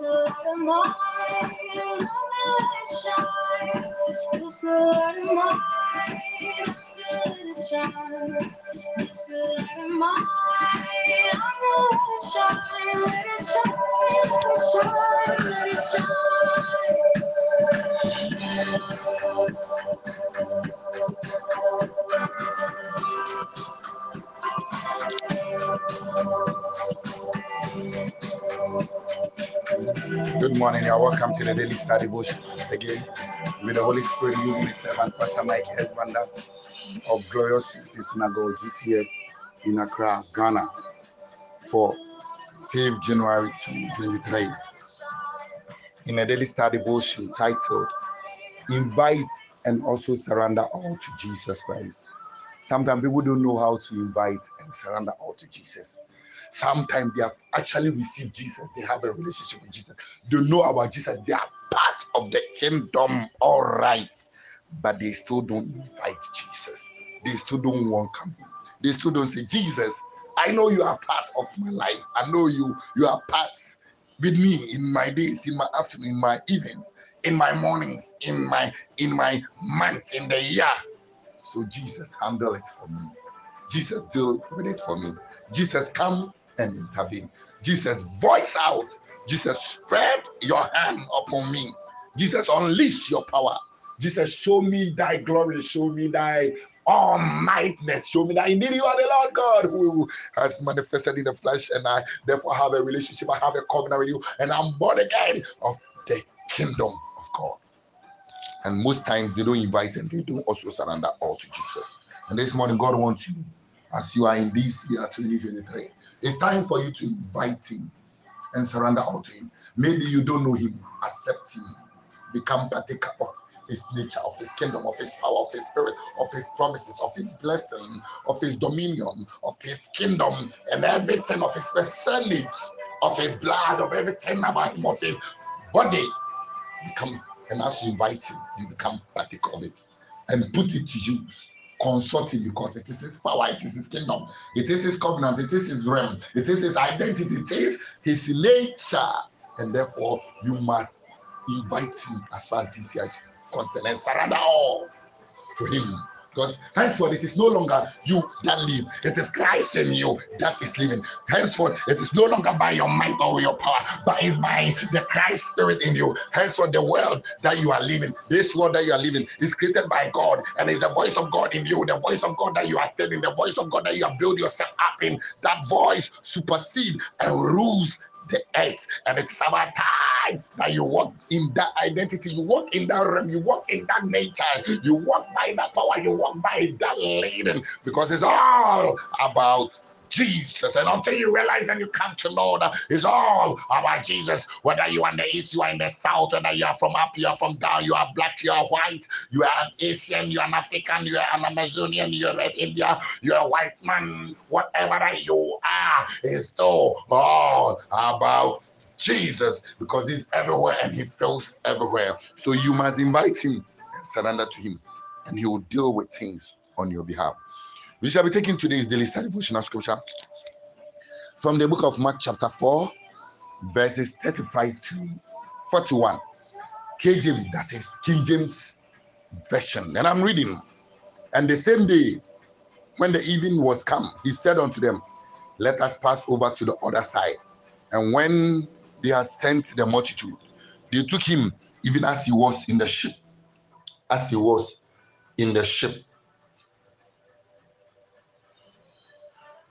Light of mine. Shine. It's the light of mine. I'm gonna let it shine. It's the light of mine. I'm gonna let it shine. Let it shine. Let it shine. Let it Good morning. You're welcome to the daily study devotion again. With the Holy Spirit using the servant Pastor Mike Hezbanda of Glorious Trinity Synagogue GTS in Accra, Ghana for 5th January 2023. In a daily study devotion titled Invite and also surrender all to Jesus Christ. Sometimes people don't know how to invite and surrender all to Jesus. Sometimes they have actually received Jesus, they have a relationship with Jesus, they know about Jesus, they are part of the kingdom, all right, but they still don't invite Jesus, they still don't welcome him, they still don't say, Jesus, I know you are part of my life, I know you, you are part with me in my days, in my afternoon, in my evenings, in my mornings, in my in my months, in the year. So Jesus handle it for me. Jesus deal with it for me. Jesus come and intervene. Jesus, voice out. Jesus, spread your hand upon me. Jesus, unleash your power. Jesus, show me thy glory. Show me thy almightness. Show me that indeed you are the Lord God who has manifested in the flesh, and I therefore have a relationship. I have a covenant with you, and I'm born again of the kingdom of God. And most times they don't invite and they don't also surrender all to Jesus. And this morning, God wants you, as you are in this year 2023, it's time for you to invite Him and surrender all to Him. Maybe you don't know Him, accept Him, become partaker of His nature, of His kingdom, of His power, of His spirit, of His promises, of His blessing, of His dominion, of His kingdom, and everything of His percentage, of His blood, of everything about Him, of His body. Become, and as you invite Him, you become partaker of it and put it to use consult him because it is his power, it is his kingdom, it is his covenant, it is his realm, it is his identity, it is his nature, and therefore you must invite him as far as this year is concerned and surrender all to him. Because henceforth it is no longer you that live, it is Christ in you that is living. Henceforth it is no longer by your might or your power, but it's by the Christ spirit in you. Henceforth the world that you are living, this world that you are living, is created by God and it's the voice of God in you, the voice of God that you are studying, the voice of God that you have built yourself up in. That voice supersedes and rules the earth. And it's about time that you walk in that identity, you walk in that realm, you walk in that nature, you walk by that power, you walk by that leading, because it's all about Jesus. And until you realize and you come to know that it's all about Jesus, whether you are in the east, you are in the south, whether you are from up, you are from down, you are black, you are white, you are an Asian, you are an African, you are an Amazonian, you are an India, you are a white man, whatever you are, is still all about Jesus because he's everywhere and he fills everywhere. So you must invite him and surrender to him, and he will deal with things on your behalf. We shall be taking today's daily study devotional scripture from the book of Mark, chapter 4, verses 35 to 41. KJV, that is King James Version. And I'm reading. And the same day, when the evening was come, he said unto them, Let us pass over to the other side. And when they had sent the multitude, they took him even as he was in the ship, as he was in the ship.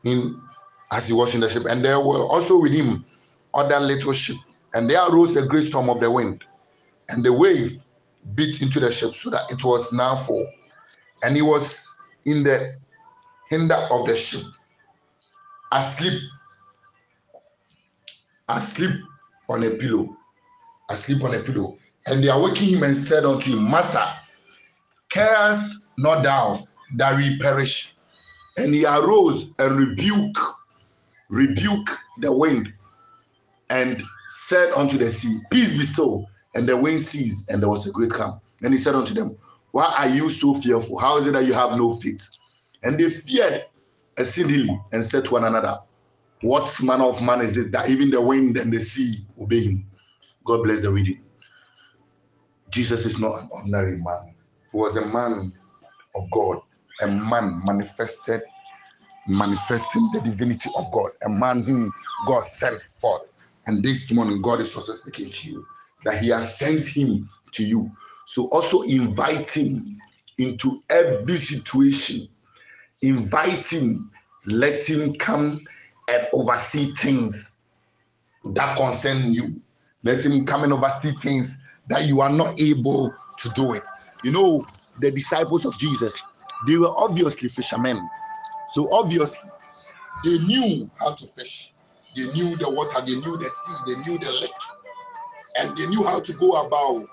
In as he was in the ship, and there were also with him other little ship, and there arose a great storm of the wind, and the wave beat into the ship so that it was now full, and he was in the hinder of the ship, asleep, asleep on a pillow, asleep on a pillow, and they awakened him and said unto him, Master, carest not thou that we perish? And he arose and rebuked rebuked the wind and said unto the sea, Peace be still. And the wind ceased, and there was a great calm. And he said unto them, Why are you so fearful? How is it that you have no faith? And they feared exceedingly and said to one another, What manner of man is this that even the wind and the sea obey him? God bless the reading. Jesus is not an ordinary man. He was a man of God, a man manifested, manifesting the divinity of God, a man whom God sent forth. And this morning, God is also speaking to you that He has sent Him to you. So also invite Him into every situation. Invite Him, let Him come and oversee things that concern you. Let Him come and oversee things that you are not able to do it. You know, the disciples of Jesus, they were obviously fishermen. So obviously, they knew how to fish. They knew the water, they knew the sea, they knew the lake, and they knew how to go about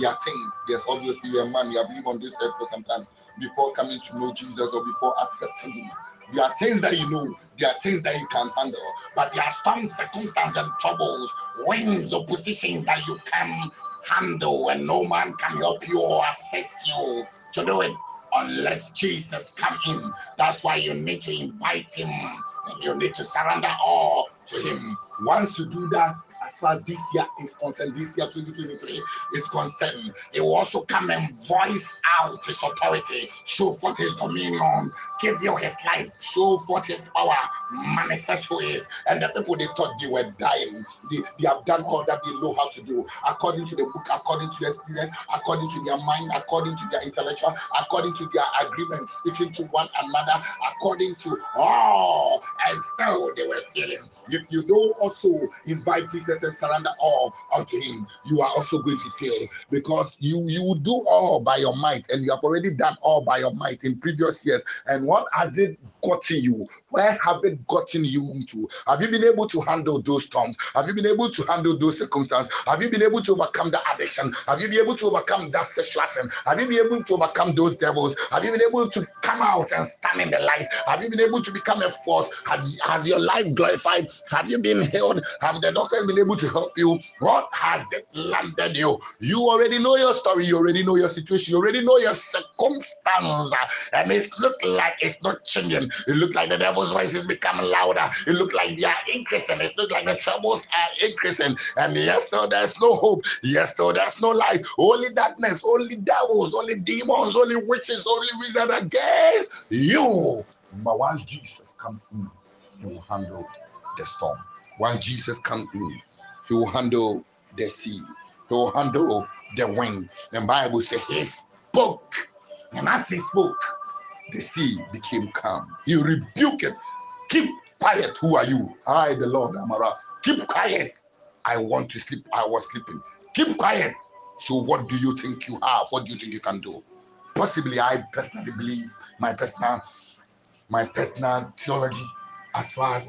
their things. Yes, obviously, you're a man, you have lived on this earth for some time before coming to know Jesus or before accepting Him. There are things that you know, there are things that you can handle, but there are some circumstances and troubles, winds, oppositions that you can handle, and no man can help you or assist you to do it unless Jesus come in. That's why you need to invite him. You need to surrender all to him. Once you do that, as far as this year is concerned, this year 2023 is concerned, he will also come and voice out his authority, show forth his dominion, give you his life, show forth his power, manifest who is. And the people they thought they were dying, they, they have done all that they know how to do, according to the book, according to experience, according to their mind, according to their intellectual, according to their agreement, speaking to one another, according to all, and still they were feeling. If you don't also invite Jesus and surrender all unto him, you are also going to fail because you you do all by your might and you have already done all by your might in previous years. And what has it gotten you? Where have it gotten you into? Have you been able to handle those storms? Have you been able to handle those circumstances? Have you been able to overcome the addiction? Have you been able to overcome that sexual sin? Have you been able to overcome those devils? Have you been able to come out and stand in the light? Have you been able to become a force? Have, has your life glorified? Have you been healed? Have the doctors been able to help you? What has it landed you? You already know your story. You already know your situation. You already know your circumstance. And it look like it's not changing. It look like the devil's voice is becoming louder. It look like they are increasing. It look like the troubles are increasing. And yes, so there's no hope. Yes, so there's no life. Only darkness, only devils, only demons, only witches, only wizards against you. But once Jesus comes in, he will handle the storm. When Jesus comes he will handle the sea. He will handle the wind. The Bible says he spoke. And as he spoke, the sea became calm. He rebuked it. Keep quiet. Who are you? I, the Lord, Amara. Keep quiet. I want to sleep. I was sleeping. Keep quiet. So, what do you think you have? What do you think you can do? Possibly, I personally believe my personal, my personal theology, as far as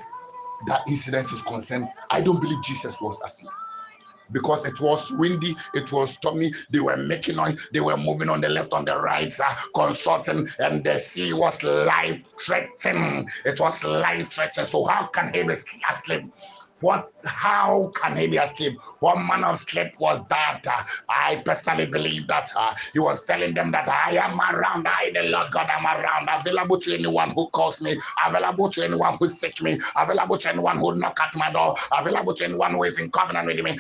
that incident is concerned, I don't believe Jesus was asleep because it was windy, it was stormy. They were making noise, they were moving on the left, on the right, uh, consulting, and the sea was life threatening. It was life threatening. So, how can he be asleep? What? How can he be asleep? What manner of sleep was that? Uh, I personally believe that uh, he was telling them that I am around. I, the Lord God, I'm around. Available to anyone who calls me. Available to anyone who seeks me. Available to anyone who knock at my door. Available to anyone who is in covenant with me.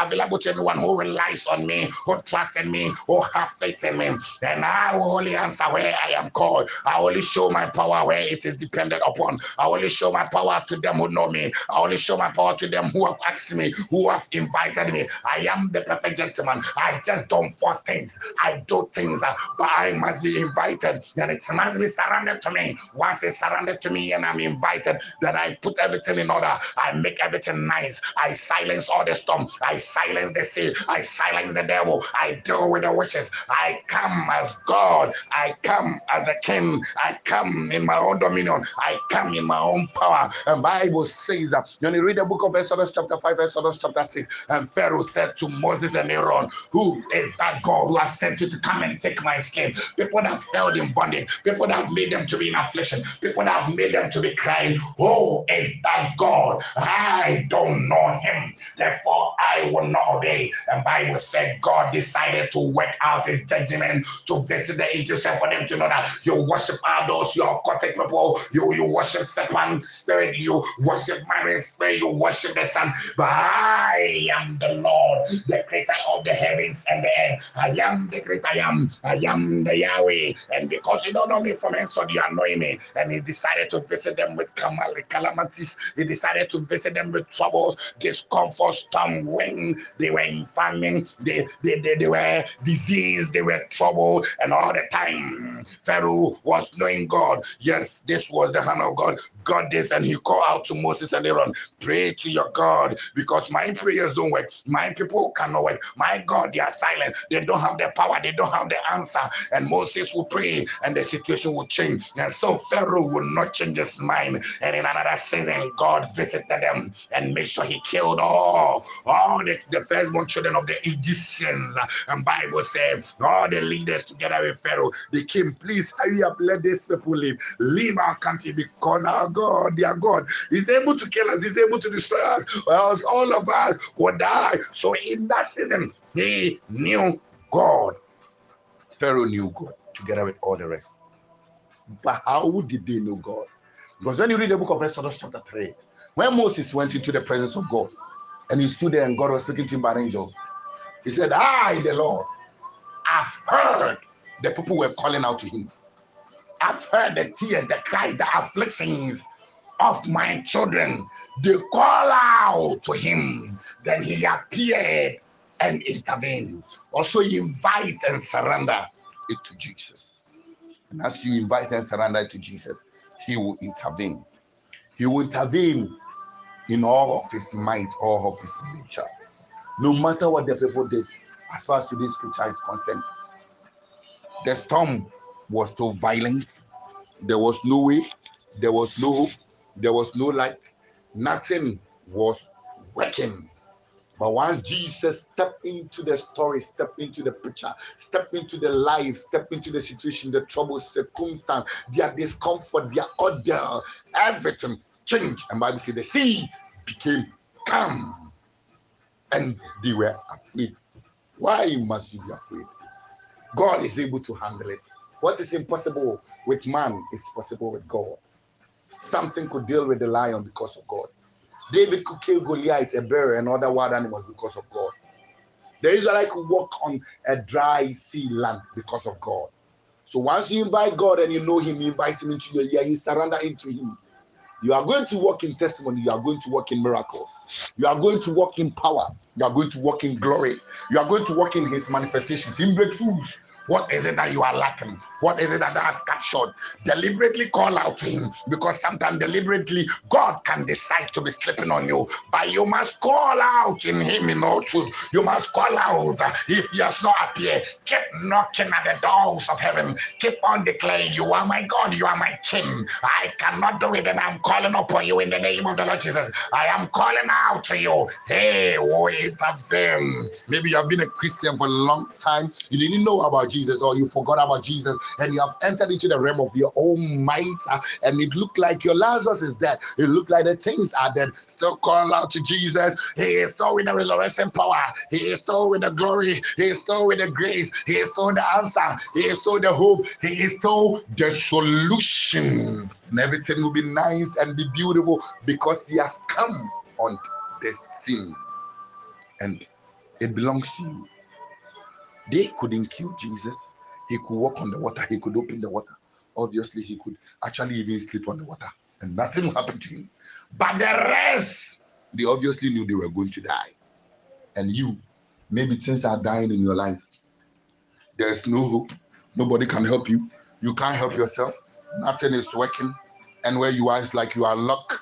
Available to anyone who relies on me, who trusts in me, who have faith in me. And I will only answer where I am called. I only show my power where it is dependent upon. I only show my power to them who know me. I only show my power to them who have asked me, who have invited me. I am the perfect gentleman. I just don't force things. I do things, uh, but I must be invited. And it must be surrendered to me. Once it's surrendered to me and I'm invited, then I put everything in order. I make everything nice. I silence all the storm. I silence the sea. I silence the devil. I deal with the witches. I come as God. I come as a king. I come in my own dominion. I come in my own power. And Bible says that when read the book of Exodus chapter 5, Exodus chapter 6, and Pharaoh said to Moses and Aaron, Who is that God who has sent you to come and take my slave? People that have held in bondage, people that have made them to be in affliction, people that have made them to be crying, Who is that God? I don't know him. Therefore, I will not obey. And Bible said God decided to work out his judgment to visit the angels for them to know that you worship idols, you are occultic people, you, you worship serpent spirit, you worship marine spirit, you worship the sun. But I am the Lord, the creator of the heavens and the earth. I am the great I am. I am the Yahweh. And because you don't know me from henceforth, you annoy me. And he decided to visit them with calamities. He decided to visit them with troubles, discomfort, storm, when they were in famine, they, they, they, they were diseased, they were troubled, and all the time Pharaoh was knowing God. Yes, this was the hand of God. God this, and he called out to Moses and Aaron, pray to your God because my prayers don't work. My people cannot work. My God, they are silent. They don't have the power. They don't have the answer. And Moses will pray, and the situation will change. And so Pharaoh will not change his mind. And in another season, God visited them and made sure he killed all, all the, the firstborn children of the Egyptians. And Bible said, all the leaders together with Pharaoh, they came, please hurry up, let these people leave. Leave our country because our God, their God, is able to kill us, is able to destroy us, or else all of us would die. So in that season, he knew God. Pharaoh knew God together with all the rest. But how did they know God? Because when you read the book of Exodus, chapter 3, when Moses went into the presence of God and he stood there and God was speaking to him by an angel, he said, I, the Lord, I have heard the people were calling out to him. I've heard the tears, the cries, the afflictions of my children. They call out to him. Then he appeared and intervened. Also, invite and surrender it to Jesus. And as you invite and surrender it to Jesus, he will intervene. He will intervene in all of his might, all of his nature. No matter what the people did, as far as today's scripture is concerned, the storm was so violent. There was no way, there was no hope, there was no light, nothing was working. But once Jesus stepped into the story, stepped into the picture, stepped into the life, stepped into the situation, the trouble, circumstance, their discomfort, their order, everything changed. And Bible said the sea became calm. And they were afraid. Why must you be afraid? God is able to handle it. What is impossible with man is possible with God. Samson could deal with the lion because of God. David could kill Goliath, a bear, and other wild animals because of God. The Israelite could walk on a dry sea land because of God. So once you invite God and you know Him, you invite Him into your ear, you surrender into Him. You are going to walk in testimony. You are going to walk in miracles. You are going to walk in power. You are going to walk in glory. You are going to walk in His manifestations, in breakthroughs, what is it that you are lacking? What is it that has cut short? Deliberately call out to Him because sometimes deliberately God can decide to be sleeping on you, but you must call out in Him in all truth. You must call out if He has not appeared. Keep knocking at the doors of heaven. Keep on declaring, You are my God, you are my King. I cannot do it, and I'm calling upon you in the name of the Lord Jesus. I am calling out to you. Hey, wait a them. Maybe you have been a Christian for a long time. You didn't know about Jesus or you forgot about Jesus and you have entered into the realm of your own might uh, and it looked like your Lazarus is dead. It looked like the things are dead. Still call out to Jesus. He is still with the resurrection power. He is still with the glory. He is still with the grace. He is still the answer. He is still the hope. He is still the solution. And everything will be nice and be beautiful because he has come on this scene. And it belongs to you. They couldn't kill Jesus. He could walk on the water. He could open the water. Obviously, he could actually even sleep on the water, and nothing happened to him. But the rest, they obviously knew they were going to die. And you, maybe things are dying in your life. There's no hope. Nobody can help you. You can't help yourself. Nothing is working. And where you are, it's like you are locked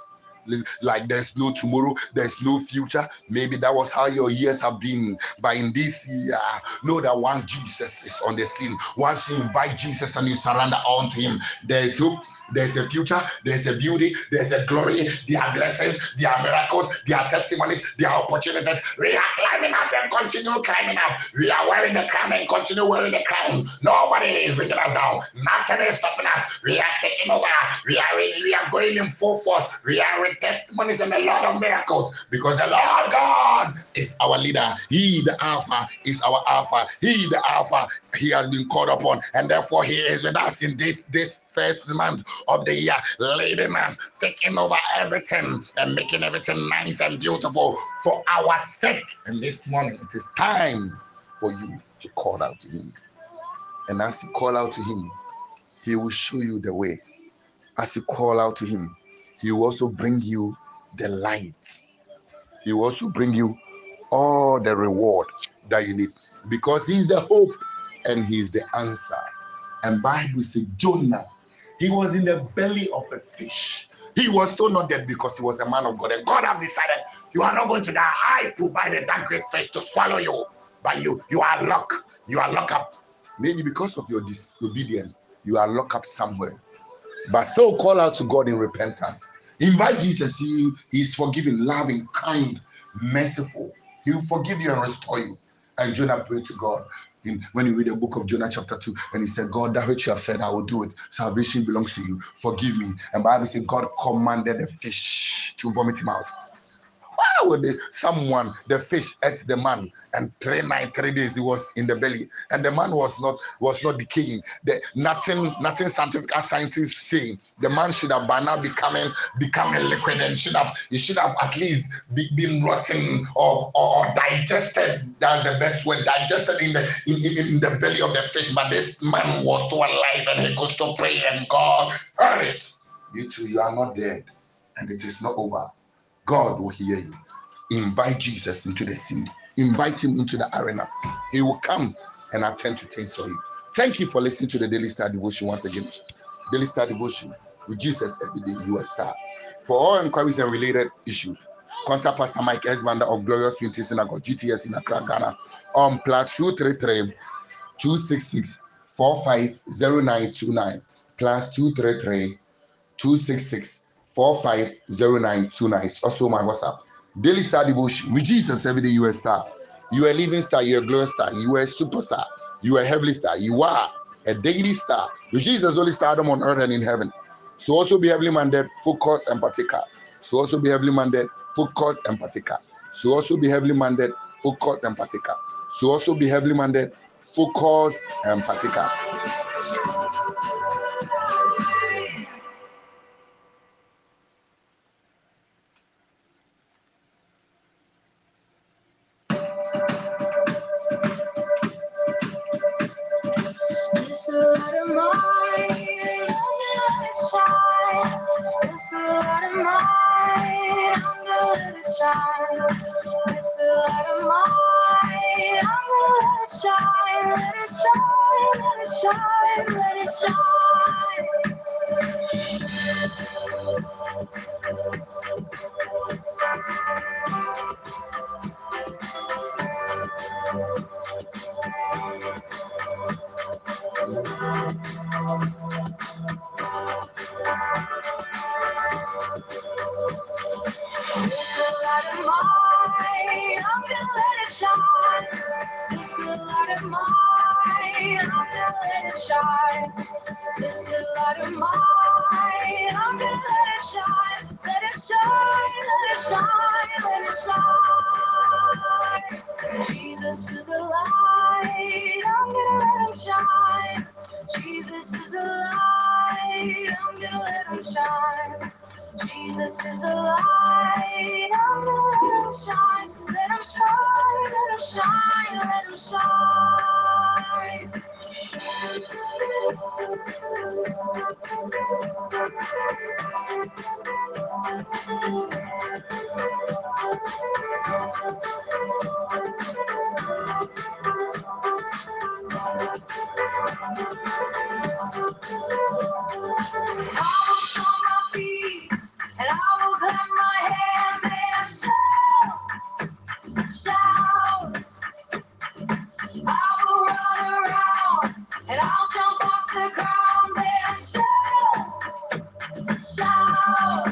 like there's no tomorrow, there's no future. Maybe that was how your years have been. But in this year, know that once Jesus is on the scene, once you invite Jesus and you surrender all to Him, there is hope, there's a future, there's a beauty, there's a glory, there are blessings, there are miracles, there are testimonies, there are opportunities. We are climbing up and continue climbing up. We are wearing the crown and continue wearing the crown. Nobody is bringing us down. Nothing is stopping us. We are taking over. We are we are going in full force. We are testimonies and a lot of miracles because the Lord God is our leader. He, the Alpha, is our Alpha. He, the Alpha, He has been called upon, and therefore He is with us in this this first month of the year, leading us, taking over everything and making everything nice and beautiful for our sake. And this morning, it is time for you to call out to Him. And as you call out to Him, He will show you the way. As you call out to Him, He will also bring you the light. He will also bring you all the reward that you need because He's the hope and He's the answer. And Bible says Jonah, he was in the belly of a fish. He was still not dead because he was a man of God. And God have decided you are not going to die. I provided that great fish to swallow you. But you, you are locked. You are locked up. Maybe because of your disobedience, you are locked up somewhere. But still call out to God in repentance. Invite Jesus. He, he is forgiving, loving, kind, merciful. He will forgive you and restore you. And Jonah prayed to God. In, when you read the book of Jonah, chapter 2, and he said, God, that which you have said, I will do it. Salvation belongs to you. Forgive me. And Bible says, God commanded the fish to vomit him out. Why would someone, the fish ate the man, and three night, three days he was in the belly, and the man was not was not decaying. The, nothing, nothing scientific scientists saying the man should have by now becoming becoming liquid and should have he should have at least be, been rotten or, or, digested. That's the best word, digested in the in, in, in the belly of the fish. But this man was still alive and he could still pray, and God heard it. You too, you are not dead, and it is not over. God will hear you. Invite Jesus into the scene. Invite him into the arena. He will come and attend to things for you. Thank you for listening to the Daily Star Devotion once again. Daily Star Devotion with Jesus every day, you are star. For all inquiries and related issues, contact Pastor Mike Esbander of Glorious Trinity Synagogue, GTS in Accra, Ghana, on plus 233 266 450929 plus 233 266 450929. It's also my WhatsApp. Daily Star Devotion with Jesus every day. You are a star. You are a living star. You are a glorious star. You are a superstar. You are a heavenly star. You are a daily star. With Jesus, only stardom on earth and in heaven. So also be heavily minded, focus and particular. So also be heavily minded, focus and particular. So also be heavily minded, focus and particular. So also be heavily minded, focus and particular. A lot of mine, I'm gonna let it shine. It's a lot of mine, I'm gonna let it shine, let it shine, let it shine, let it shine. Shine. It's a lot of mine, I'm gonna let it shine. Let it shine, let it shine, let it shine. Jesus is the light, I'm gonna let him shine. Jesus is the light, I'm gonna let him shine. Jesus is the light, I'm gonna let him shine. Let him shine, let him shine, let him shine. Ground and shout,